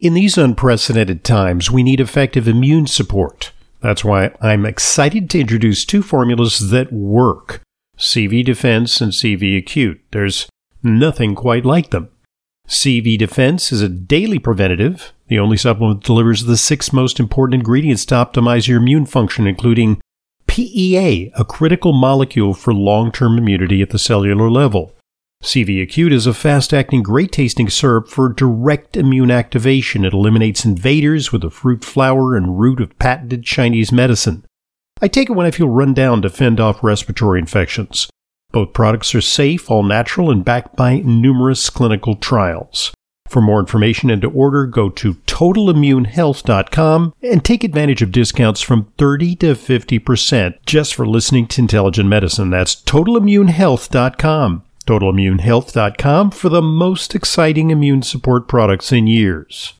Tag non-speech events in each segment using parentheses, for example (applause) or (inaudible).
In these unprecedented times, we need effective immune support. That's why I'm excited to introduce two formulas that work CV Defense and CV Acute. There's nothing quite like them. CV Defense is a daily preventative. The only supplement that delivers the six most important ingredients to optimize your immune function, including PEA, a critical molecule for long term immunity at the cellular level. CV Acute is a fast acting, great tasting syrup for direct immune activation. It eliminates invaders with the fruit, flower, and root of patented Chinese medicine. I take it when I feel run down to fend off respiratory infections. Both products are safe, all natural, and backed by numerous clinical trials. For more information and to order, go to totalimmunehealth.com and take advantage of discounts from 30 to 50% just for listening to Intelligent Medicine. That's totalimmunehealth.com totalimmunehealth.com for the most exciting immune support products in years.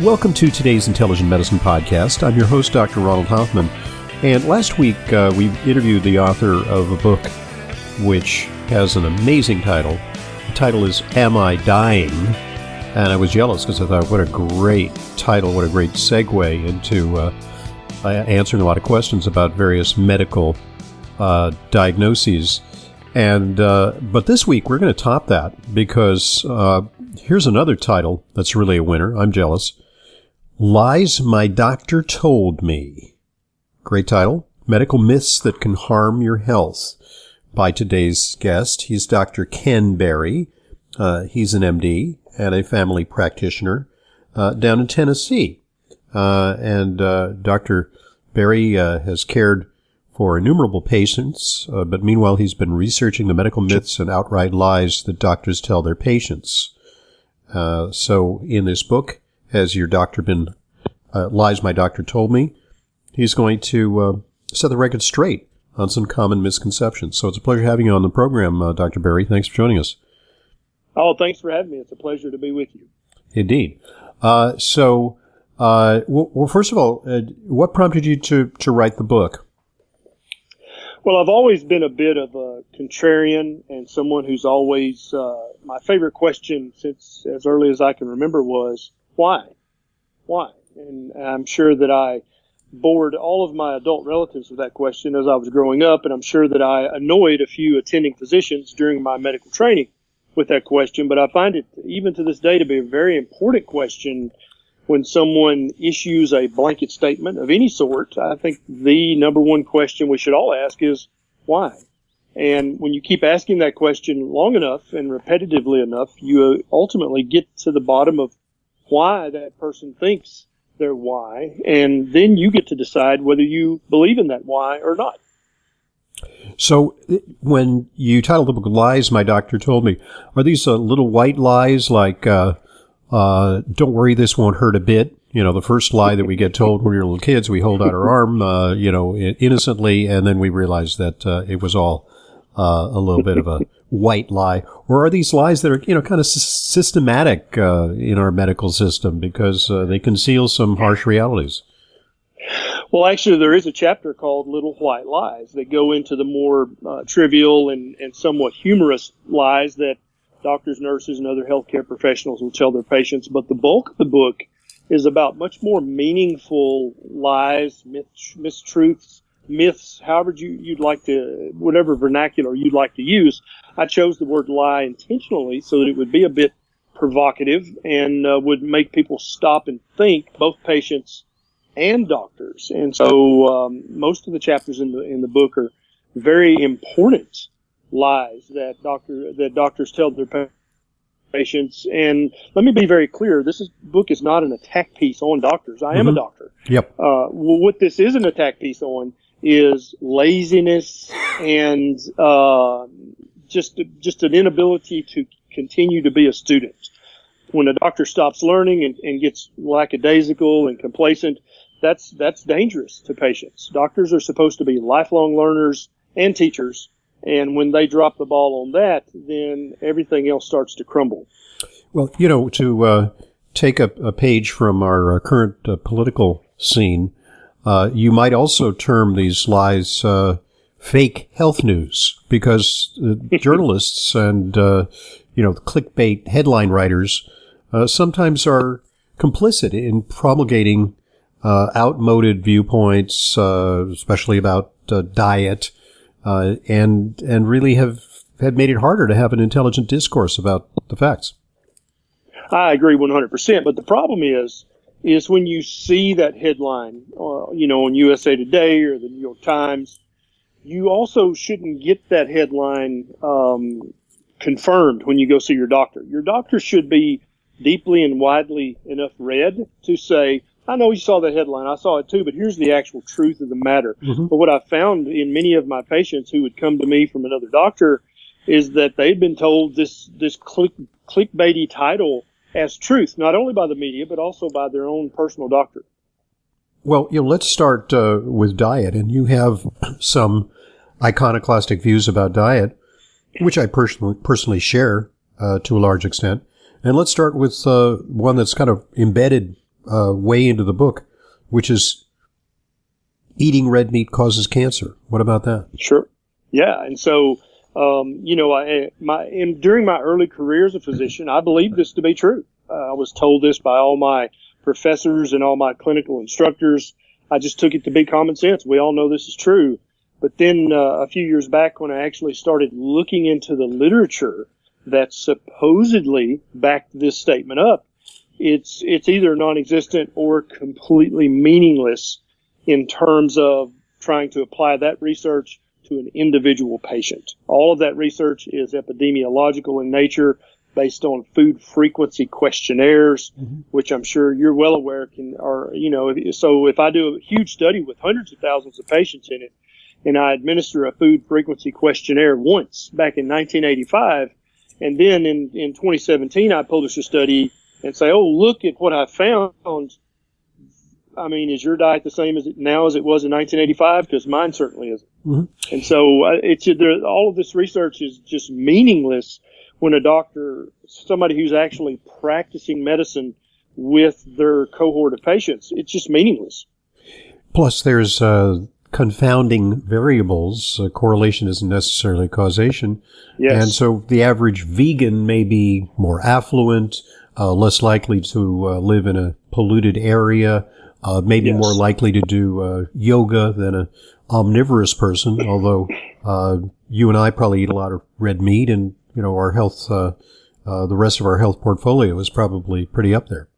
Welcome to today's Intelligent Medicine Podcast. I'm your host, Dr. Ronald Hoffman. And last week, uh, we interviewed the author of a book which has an amazing title. The title is Am I Dying? And I was jealous because I thought, what a great title, what a great segue into uh, answering a lot of questions about various medical uh, diagnoses. And uh, but this week we're going to top that because uh, here's another title that's really a winner. I'm jealous. Lies My Doctor Told Me. Great title. Medical myths that can harm your health by today's guest. He's Dr. Ken Berry. Uh, he's an MD and a family practitioner uh, down in Tennessee. Uh, and uh, Dr. Berry uh, has cared for innumerable patients, uh, but meanwhile he's been researching the medical myths and outright lies that doctors tell their patients. so in this book, has your doctor been lies my doctor told me? He's going to set the record straight on some common misconceptions. So it's a pleasure having you on the program, uh, Dr. Berry. Thanks for joining us. Oh, thanks for having me. It's a pleasure to be with you. Indeed. Uh, so, uh, well, first of all, uh, what prompted you to, to write the book? Well, I've always been a bit of a contrarian and someone who's always, uh, my favorite question since as early as I can remember was, why? Why? And I'm sure that I bored all of my adult relatives with that question as I was growing up, and I'm sure that I annoyed a few attending physicians during my medical training with that question. But I find it, even to this day, to be a very important question when someone issues a blanket statement of any sort. I think the number one question we should all ask is why? And when you keep asking that question long enough and repetitively enough, you ultimately get to the bottom of why that person thinks their why, and then you get to decide whether you believe in that why or not. So, when you title the book "Lies My Doctor Told Me," are these uh, little white lies like uh, uh, "Don't worry, this won't hurt a bit"? You know, the first lie that we get told when we're little kids, we hold out our arm, uh, you know, innocently, and then we realize that uh, it was all uh, a little bit of a white lie, or are these lies that are you know kind of s- systematic uh, in our medical system because uh, they conceal some harsh realities? Well, actually, there is a chapter called "Little White Lies" that go into the more uh, trivial and, and somewhat humorous lies that doctors, nurses, and other healthcare professionals will tell their patients. But the bulk of the book is about much more meaningful lies, myth, mistruths, myths, however you, you'd like to, whatever vernacular you'd like to use. I chose the word lie intentionally so that it would be a bit provocative and uh, would make people stop and think, both patients and doctors. And so um, most of the chapters in the in the book are very important lies that doctor that doctors tell their patients. And let me be very clear: this is, book is not an attack piece on doctors. I am mm-hmm. a doctor. Yep. Uh, well, what this is an attack piece on is laziness and uh, just just an inability to continue to be a student. When a doctor stops learning and, and gets lackadaisical and complacent, that's that's dangerous to patients. Doctors are supposed to be lifelong learners and teachers, and when they drop the ball on that, then everything else starts to crumble. Well, you know, to uh, take a, a page from our uh, current uh, political scene, uh, you might also term these lies uh, fake health news because uh, (laughs) journalists and uh, you know clickbait headline writers uh, sometimes are complicit in promulgating outmoded viewpoints, especially about diet, and and really have had made it harder to have an intelligent discourse about the facts. I agree 100%. But the problem is, is when you see that headline, uh, you know, on USA Today or the New York Times, you also shouldn't get that headline um, confirmed when you go see your doctor. Your doctor should be deeply and widely enough read to say, I know you saw the headline, I saw it too, but here's the actual truth of the matter. Mm-hmm. But what I found in many of my patients who would come to me from another doctor is that they'd been told this this click, clickbaity title as truth, not only by the media but also by their own personal doctor. Well, you know, let's start uh, with diet, and you have (clears throat) some iconoclastic views about diet, which I personally personally share uh, to a large extent. And let's start with uh, one that's kind of embedded uh, way into the book, which is eating red meat causes cancer. What about that? Sure. Yeah, and so um, you know, I, my in, during my early career as a physician, I believed this to be true. Uh, I was told this by all my professors and all my clinical instructors. I just took it to be common sense. We all know this is true. But then uh, a few years back, when I actually started looking into the literature that supposedly backed this statement up, it's it's either non-existent or completely meaningless in terms of trying to apply that research to an individual patient. All of that research is epidemiological in nature based on food frequency questionnaires, mm-hmm. which I'm sure you're well aware can are, you know, so if I do a huge study with hundreds of thousands of patients in it and I administer a food frequency questionnaire once back in 1985, and then in, in 2017 I publish a study and say, oh, look at what I found I mean, is your diet the same as it now as it was in 1985? Because mine certainly isn't. Mm-hmm. And so uh, it's there, all of this research is just meaningless when a doctor, somebody who's actually practicing medicine with their cohort of patients, it's just meaningless. Plus, there's uh, confounding variables. Uh, correlation isn't necessarily causation. Yes. And so the average vegan may be more affluent, uh, less likely to uh, live in a polluted area, uh, maybe yes. more likely to do uh, yoga than an omnivorous person. (laughs) Although uh, you and I probably eat a lot of red meat, and you know our health, uh, uh, the rest of our health portfolio is probably pretty up there.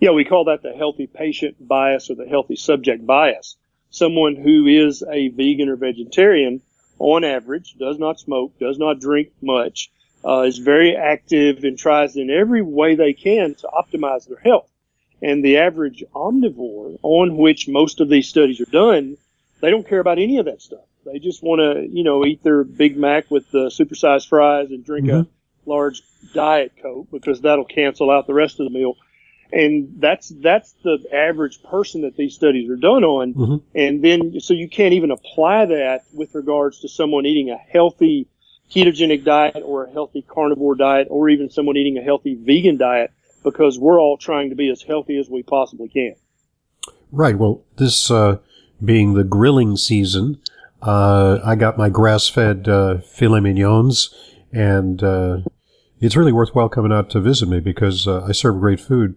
Yeah, we call that the healthy patient bias or the healthy subject bias. Someone who is a vegan or vegetarian, on average, does not smoke, does not drink much, uh, is very active, and tries in every way they can to optimize their health. And the average omnivore on which most of these studies are done, they don't care about any of that stuff. They just want to, you know, eat their Big Mac with the supersized fries and drink mm-hmm. a large diet coke because that'll cancel out the rest of the meal. And that's that's the average person that these studies are done on. Mm-hmm. And then so you can't even apply that with regards to someone eating a healthy ketogenic diet or a healthy carnivore diet or even someone eating a healthy vegan diet because we're all trying to be as healthy as we possibly can. Right. Well, this uh, being the grilling season, uh, I got my grass-fed uh, filet mignons, and uh, it's really worthwhile coming out to visit me because uh, I serve great food.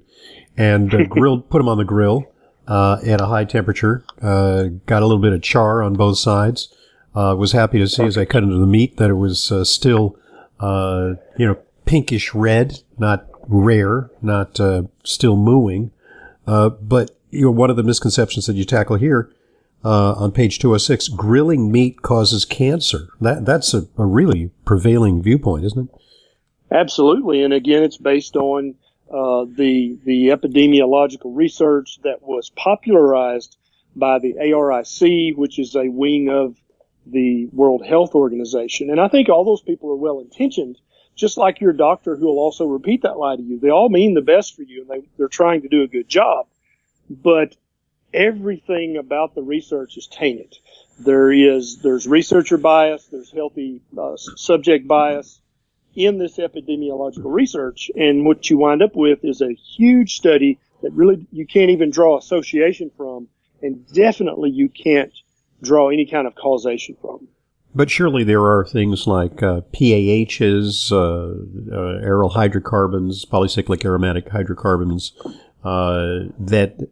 And uh, (laughs) grilled, put them on the grill at a high temperature. got a little bit of char on both sides. was happy to see as I cut into the meat that it was still, you know, pinkish red, not rare, not uh, still mooing. Uh, but you know, one of the misconceptions that you tackle here uh, on page 206, grilling meat causes cancer. That that's a, a, really prevailing viewpoint, isn't it? Absolutely, and again, it's based on uh, the the epidemiological research that was popularized by the IARC, which is a wing of the World Health Organization. And I think all those people are well intentioned, just like your doctor who will also repeat that lie to you. They all mean the best for you and they, they're trying to do a good job. But everything about the research is tainted. There is, there's researcher bias, there's healthy uh, subject bias. in this epidemiological research. And what you wind up with is a huge study that really you can't even draw association from, and definitely you can't draw any kind of causation from. But surely there are things like uh, PAHs, uh, uh, aryl hydrocarbons, polycyclic aromatic hydrocarbons, uh, that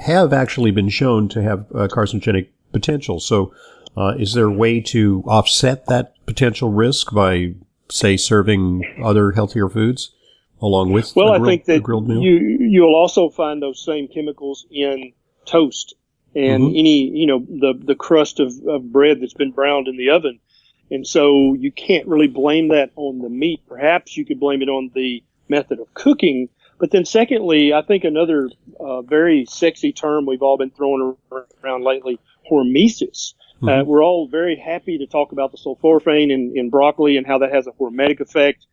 have actually been shown to have carcinogenic potential. So, uh, is there a way to offset that potential risk by, say, serving other healthier foods along with? Well, grilled, I think that you you'll also find those same chemicals in toast and mm-hmm. any you know the the crust of, of bread that's been browned in the oven. And so you can't really blame that on the meat. Perhaps you could blame it on the method of cooking. But then secondly i think another uh, very sexy term we've all been throwing around lately hormesis. Uh, mm-hmm. uh, we're all very happy to talk about the sulforaphane in, in broccoli and how that has a hormetic effect.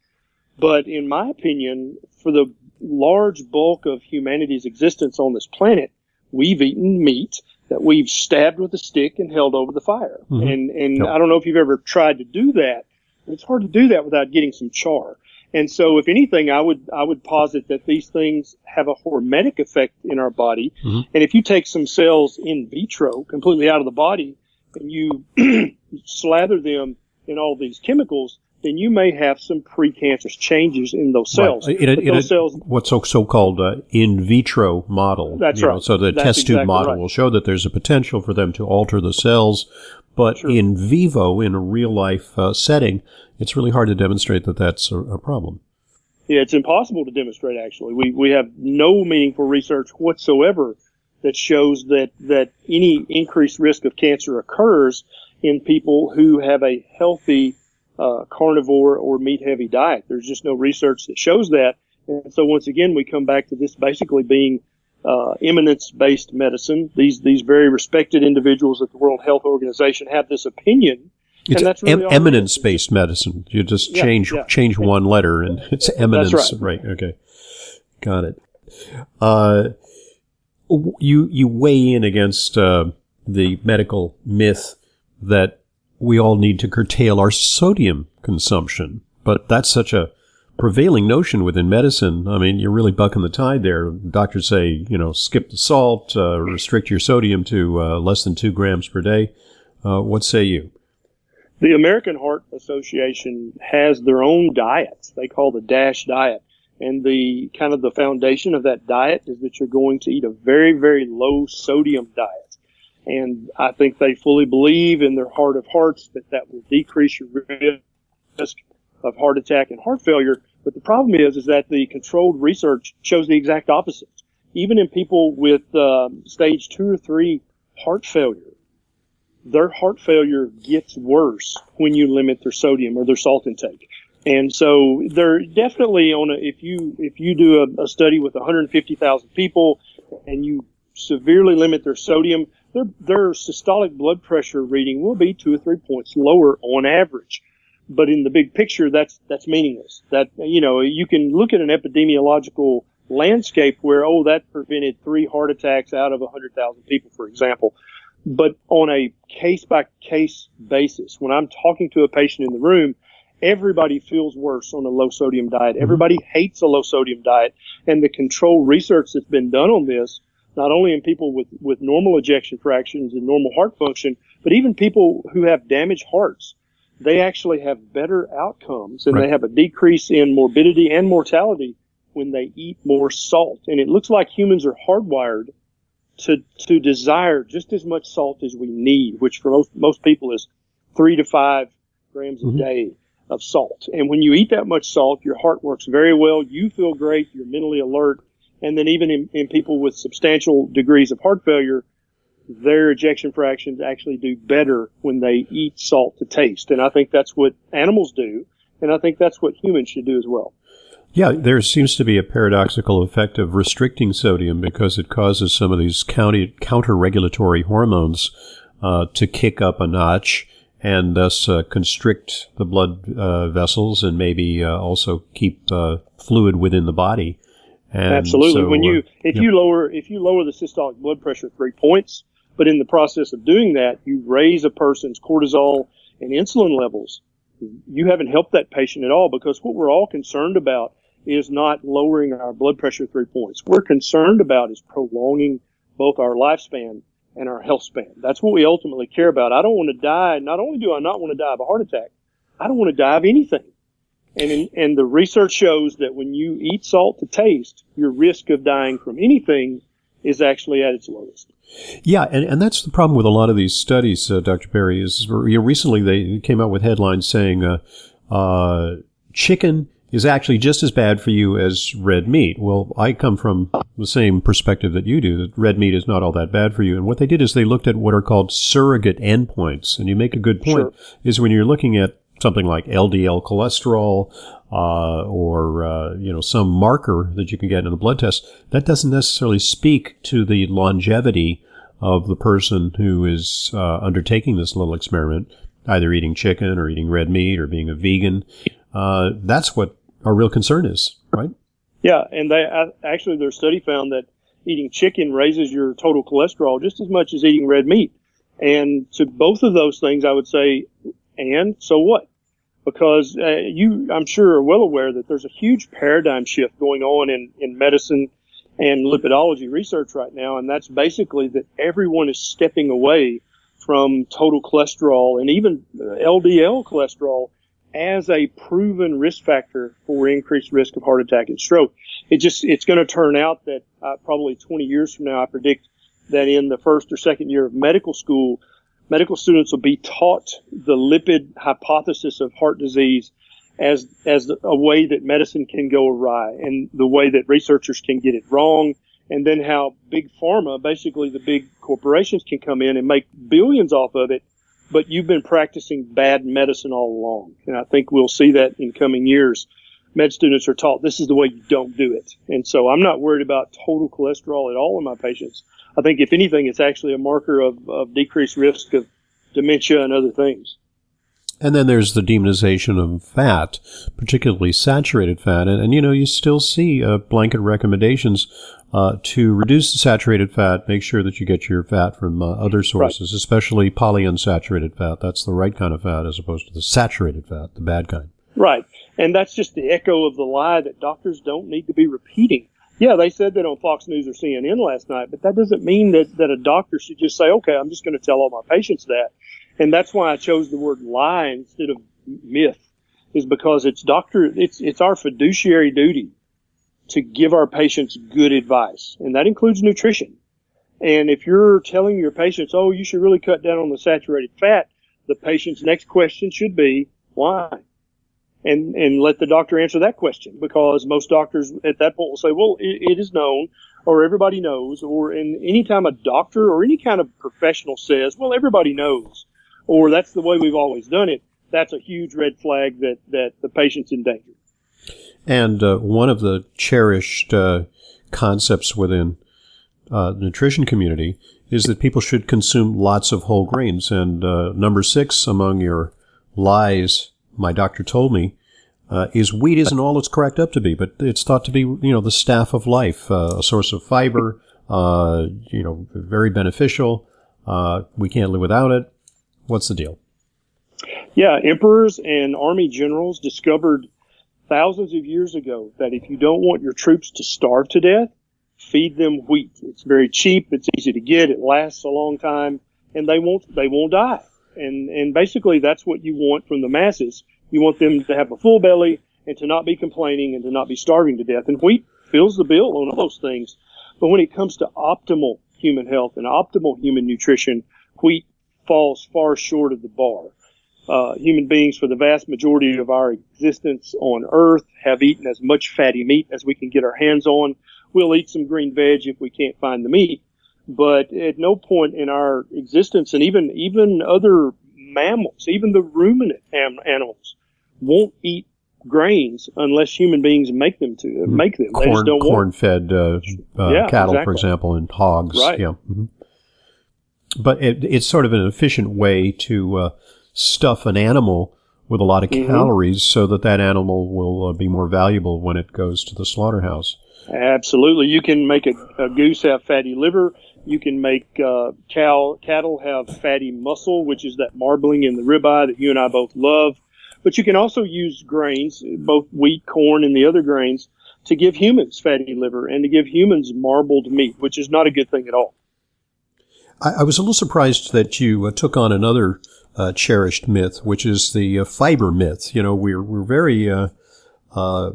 But in my opinion for the large bulk of humanity's existence on this planet we've eaten meat that we've stabbed with a stick and held over the fire. Mm-hmm. And and yep. I don't know if you've ever tried to do that. It's hard to do that without getting some char. And so, if anything, I would I would posit that these things have a hormetic effect in our body. Mm-hmm. And if you take some cells in vitro, completely out of the body, and you (clears throat) slather them in all these chemicals, then you may have some precancerous changes in those cells. Right. In, a, in those cells, what's so, so-called uh, in vitro model. That's right. Know, so the that's test tube exactly model right. will show that there's a potential for them to alter the cells, but sure. in vivo, in a real life uh, setting, it's really hard to demonstrate that that's a, a, problem. Yeah, it's impossible to demonstrate. Actually, we we have no meaningful research whatsoever that shows that that any increased risk of cancer occurs in people who have a healthy uh, carnivore or meat heavy diet. There's just no research that shows that. And so once again, we come back to this basically being uh, eminence based medicine. These these very respected individuals at the World Health Organization have this opinion. It's and that's really em- eminence based medicine. You just yeah, change yeah. change one letter and (laughs) it's eminence. Right. right. Okay. Got it. Uh, you you weigh in against uh, the medical myth that we all need to curtail our sodium consumption. But that's such a prevailing notion within medicine. I mean, you're really bucking the tide there. Doctors say, you know, skip the salt, uh, restrict your sodium to uh, less than two grams per day. Uh, what say you? The American Heart Association has their own diets. They call the DASH diet. And the kind of the foundation of that diet is that you're going to eat a very, very low sodium diet. And I think they fully believe in their heart of hearts that that will decrease your risk of heart attack and heart failure. But the problem is, is that the controlled research shows the exact opposite. Even in people with uh, stage two or three heart failure, their heart failure gets worse when you limit their sodium or their salt intake. And so they're definitely on a, if you, if you do a, a study with 150,000 people and you severely limit their sodium, their, their systolic blood pressure reading will be two or three points lower on average. But in the big picture, that's, that's meaningless. That, you know, you can look at an epidemiological landscape where, oh, that prevented three heart attacks out of 100,000 people, for example. But on a case by case basis, when I'm talking to a patient in the room, everybody feels worse on a low sodium diet. Mm-hmm. Everybody hates a low sodium diet. And the control research that's been done on this not only in people with, with normal ejection fractions and normal heart function, but even people who have damaged hearts. They actually have better outcomes and right. they have a decrease in morbidity and mortality when they eat more salt. And it looks like humans are hardwired to, to desire just as much salt as we need, which for most, most people is three to five grams mm-hmm. a day of salt. And when you eat that much salt, your heart works very well. You feel great. You're mentally alert and then even in, in people with substantial degrees of heart failure, their ejection fractions actually do better when they eat salt to taste. And I think that's what animals do. And I think that's what humans should do as well. Yeah, there seems to be a paradoxical effect of restricting sodium because it causes some of these counter regulatory hormones uh, to kick up a notch and thus uh, constrict the blood uh, vessels and maybe uh, also keep uh, fluid within the body. And Absolutely. So, when you if yeah. you lower if you lower the systolic blood pressure three points, but in the process of doing that, you raise a person's cortisol and insulin levels, you haven't helped that patient at all because what we're all concerned about is not lowering our blood pressure three points. We're concerned about is prolonging both our lifespan and our health span. That's what we ultimately care about. I don't want to die. Not only do I not want to die of a heart attack, I don't want to die of anything. And in, and the research shows that when you eat salt to taste, your risk of dying from anything is actually at its lowest. Yeah, and, and that's the problem with a lot of these studies, uh, Dr. Berry. Is you know, recently they came out with headlines saying uh, uh, chicken is actually just as bad for you as red meat. Well, I come from the same perspective that you do, that red meat is not all that bad for you. And what they did is they looked at what are called surrogate endpoints. And you make a good point, sure. is when you're looking at something like LDL cholesterol, uh, or uh, you know some marker that you can get in a blood test, that doesn't necessarily speak to the longevity of the person who is uh, undertaking this little experiment, either eating chicken or eating red meat or being a vegan. Uh, that's what our real concern is, right? Yeah, and they actually their study found that eating chicken raises your total cholesterol just as much as eating red meat. And to both of those things, I would say, and so what? because uh, you, I'm sure, are well aware that there's a huge paradigm shift going on in, in medicine and lipidology research right now, and that's basically that everyone is stepping away from total cholesterol and even LDL cholesterol as a proven risk factor for increased risk of heart attack and stroke. It just it's going to turn out that uh, probably 20 years from now, I predict that in the first or second year of medical school, medical students will be taught the lipid hypothesis of heart disease as as a way that medicine can go awry and the way that researchers can get it wrong. And then how big pharma basically the big corporations can come in and make billions off of it. But you've been practicing bad medicine all along. And i think we'll see that in coming years med students are taught this is the way you don't do it and so i'm not worried about total cholesterol at all in my patients I think if anything, it's actually a marker of, of decreased risk of dementia and other things. And then there's the demonization of fat, particularly saturated fat. And, and you know, you still see uh, blanket recommendations uh, to reduce the saturated fat, make sure that you get your fat from uh, other sources, right. especially polyunsaturated fat. That's the right kind of fat as opposed to the saturated fat, the bad kind. Right. And that's just the echo of the lie that doctors don't need to be repeating yeah, they said that on Fox News or CNN last night, but that doesn't mean that, that a doctor should just say, okay, I'm just going to tell all my patients that. And that's why I chose the word lie instead of myth is because it's doctor, it's, it's our fiduciary duty to give our patients good advice. And that includes nutrition. And if you're telling your patients, oh, you should really cut down on the saturated fat, the patient's next question should be, why? And and let the doctor answer that question because most doctors at that point will say, well, it, it is known or everybody knows, or in any time a doctor or any kind of professional says, well, everybody knows, or that's the way we've always done it, that's a huge red flag that that the patient's in danger. And uh, one of the cherished uh, concepts within uh, the nutrition community is that people should consume lots of whole grains. And uh, number six among your lies my doctor told me, uh, is wheat isn't all it's cracked up to be, but it's thought to be, you know, the staff of life, uh, a source of fiber, uh, you know, very beneficial. Uh, we can't live without it. What's the deal? Yeah, emperors and army generals discovered thousands of years ago that if you don't want your troops to starve to death, feed them wheat. It's very cheap. It's easy to get. It lasts a long time, and they won't they won't die and and basically that's what you want from the masses. You want them to have a full belly and to not be complaining and to not be starving to death. And wheat fills the bill on all those things. But when it comes to optimal human health and optimal human nutrition, wheat falls far short of the bar. Uh, human beings, for the vast majority of our existence on Earth, have eaten as much fatty meat as we can get our hands on. We'll eat some green veg if we can't find the meat, but at no point in our existence, and even even other mammals, even the ruminant animals, won't eat grains unless human beings make them to mm-hmm. make them. Corn, they just don't corn-fed uh, uh, yeah, cattle, exactly. for example, and hogs. Right. Yeah. Mm-hmm. But it, it's sort of an efficient way to uh, stuff an animal with a lot of mm-hmm. calories so that that animal will uh, be more valuable when it goes to the slaughterhouse. Absolutely. You can make a, a goose have fatty liver. You can make uh, cow cattle have fatty muscle, which is that marbling in the ribeye that you and I both love. But you can also use grains, both wheat, corn, and the other grains, to give humans fatty liver and to give humans marbled meat, which is not a good thing at all. I, I was a little surprised that you uh, took on another uh, cherished myth, which is the uh, fiber myth. You know, we're we're very uh, uh,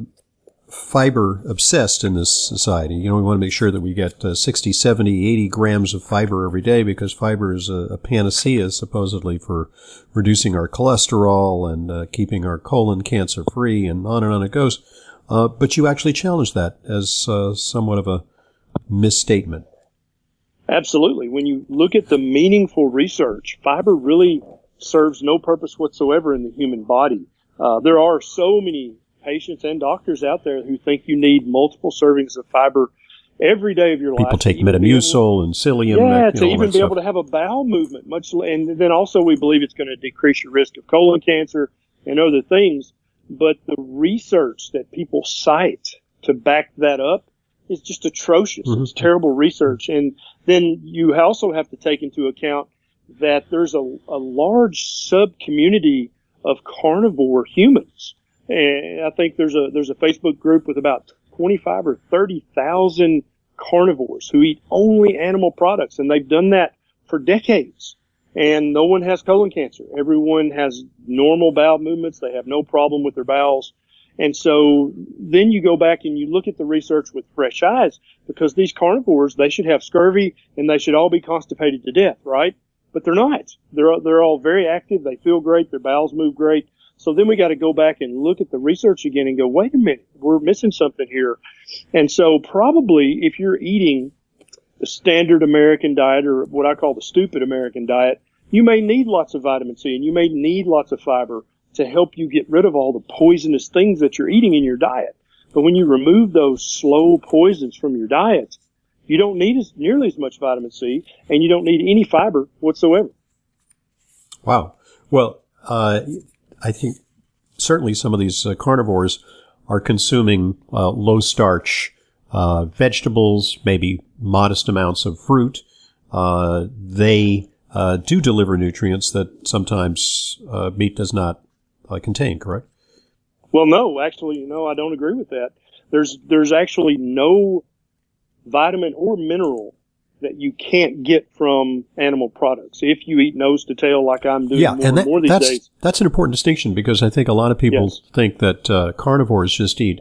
fiber obsessed in this society. You know, we want to make sure that we get uh, 60, 70, 80 grams of fiber every day because fiber is a, a panacea supposedly for reducing our cholesterol and uh, keeping our colon cancer free and on and on it goes. Uh, but you actually challenge that as uh, somewhat of a misstatement. Absolutely. When you look at the meaningful research, fiber really serves no purpose whatsoever in the human body. Uh, there are so many patients and doctors out there who think you need multiple servings of fiber every day of your People life. People take Metamucil and psyllium. Yeah, that, to know, even be stuff. able to have a bowel movement, much, and then also we believe it's going to decrease your risk of colon cancer and other things. But the research that people cite to back that up is just atrocious. Mhm. It's terrible research, and then you also have to take into account that there's a, a large sub community of carnivore humans. And I think there's a there's a Facebook group with about 25 or 30,000 carnivores who eat only animal products, and they've done that for decades. And no one has colon cancer. Everyone has normal bowel movements. They have no problem with their bowels. And so then you go back and you look at the research with fresh eyes because these carnivores, they should have scurvy and they should all be constipated to death, right? But they're not. They're, they're all very active. They feel great. Their bowels move great. So then we got to go back and look at the research again and go, wait a minute, we're missing something here. And so probably if you're eating the standard American diet or what I call the stupid American diet, you may need lots of vitamin C and you may need lots of fiber to help you get rid of all the poisonous things that you're eating in your diet. But when you remove those slow poisons from your diet, you don't need as, nearly as much vitamin C and you don't need any fiber whatsoever. Wow. Well, uh, I think certainly some of these uh, carnivores are consuming uh, low starch uh, vegetables, maybe modest amounts of fruit. Uh, they uh, do deliver nutrients that sometimes uh, meat does not contain. Correct? Well, no, actually, no, I don't agree with that. There's there's actually no vitamin or mineral that you can't get from animal products if you eat nose to tail like I'm doing yeah, more and that, more these that's days. that's an important distinction because I think a lot of people Yes. think that uh, carnivores just eat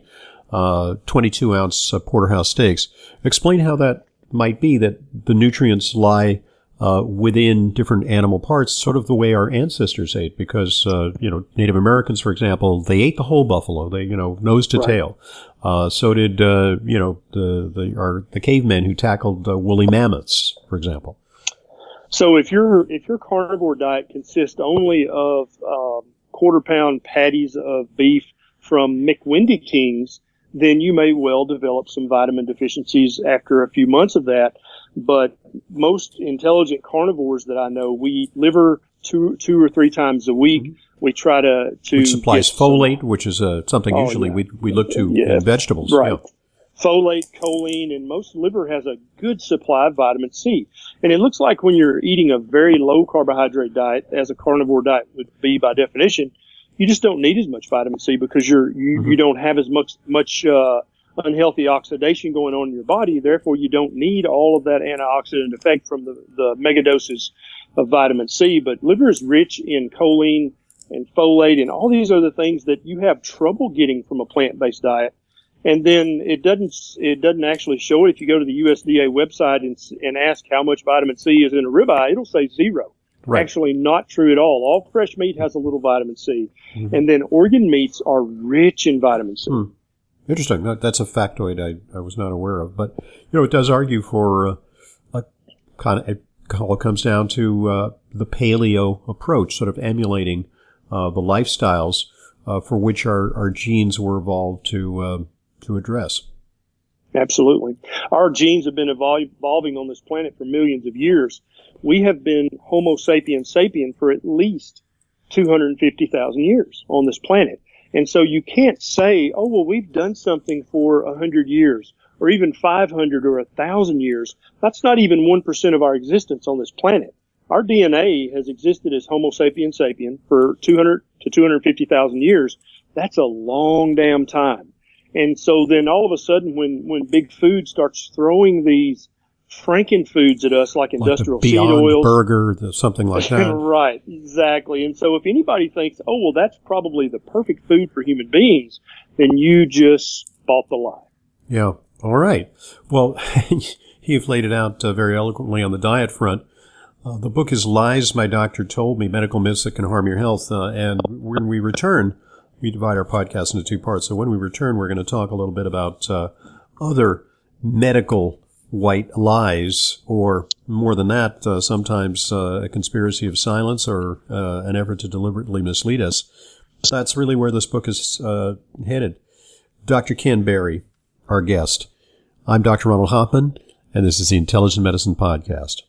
uh, 22 ounce uh, porterhouse steaks. Explain how that might be that the nutrients lie uh, within different animal parts, sort of the way our ancestors ate. Because uh, you know, Native Americans, for example, they ate the whole buffalo. They you know nose to Right. tail. Uh, so did uh, you know the the our, the cavemen who tackled uh, woolly mammoths, for example. So if your if your carnivore diet consists only of um, quarter pound patties of beef from McWendy Kings, then you may well develop some vitamin deficiencies after a few months of that. But most intelligent carnivores that I know, we eat liver two two or three times a week. We try to to Which supplies get some- folate, which is uh, something Oh, usually yeah. we we look to Yeah. in vegetables. Right. Yeah. folate, choline, and most liver has a good supply of vitamin C. And it looks like when you're eating a very low carbohydrate diet, as a carnivore diet would be by definition, you just don't need as much vitamin C because you're you, Mhm. you don't have as much much uh, unhealthy oxidation going on in your body. Therefore, you don't need all of that antioxidant effect from the the megadoses of vitamin C. But liver is rich in choline and folate and all these other things that you have trouble getting from a plant-based diet and then it doesn't it doesn't actually show it. If you go to the USDA website and and ask how much vitamin C is in a ribeye, it'll say zero. Right. Actually, not true at all. All fresh meat has a little vitamin C, Mhm. and then organ meats are rich in vitamin C. Hmm. Interesting. That, that's a factoid I, I was not aware of. But, you know, it does argue for uh, a kind of, it all comes down to uh, the paleo approach, sort of emulating uh, the lifestyles uh, for which our, our genes were evolved to, uh, to address. Absolutely. Our genes have been evolving on this planet for millions of years. We have been Homo sapiens sapien for at least 250,000 years on this planet. And so you can't say, oh, well, we've done something for 100 years or even 500 or 1,000 years. That's not even 1% of our existence on this planet. our DNA has existed as Homo sapiens sapien for 200 to 250,000 years. That's a long damn time. And so then all of a sudden when, when big food starts throwing these franken foods at us like industrial like seed oil burger, something like that. (laughs) right, exactly. And so if anybody thinks, oh, well, that's probably the perfect food for human beings, then you just bought the lie. Yeah. All right. Well, (laughs) you've laid it out uh, very eloquently on the diet front. Uh, the book is Lies My Doctor Told Me, Medical Myths That Can Harm Your Health. Uh, and when we return, we divide our podcast into two parts. So when we return, we're going to talk a little bit about uh, other medical white lies, or more than that, uh, sometimes uh, a conspiracy of silence or uh, an effort to deliberately mislead us. That's really where this book is uh, headed. Dr. Ken Berry, our guest. I'm Dr. Ronald Hoffman, and this is the Intelligent Medicine Podcast.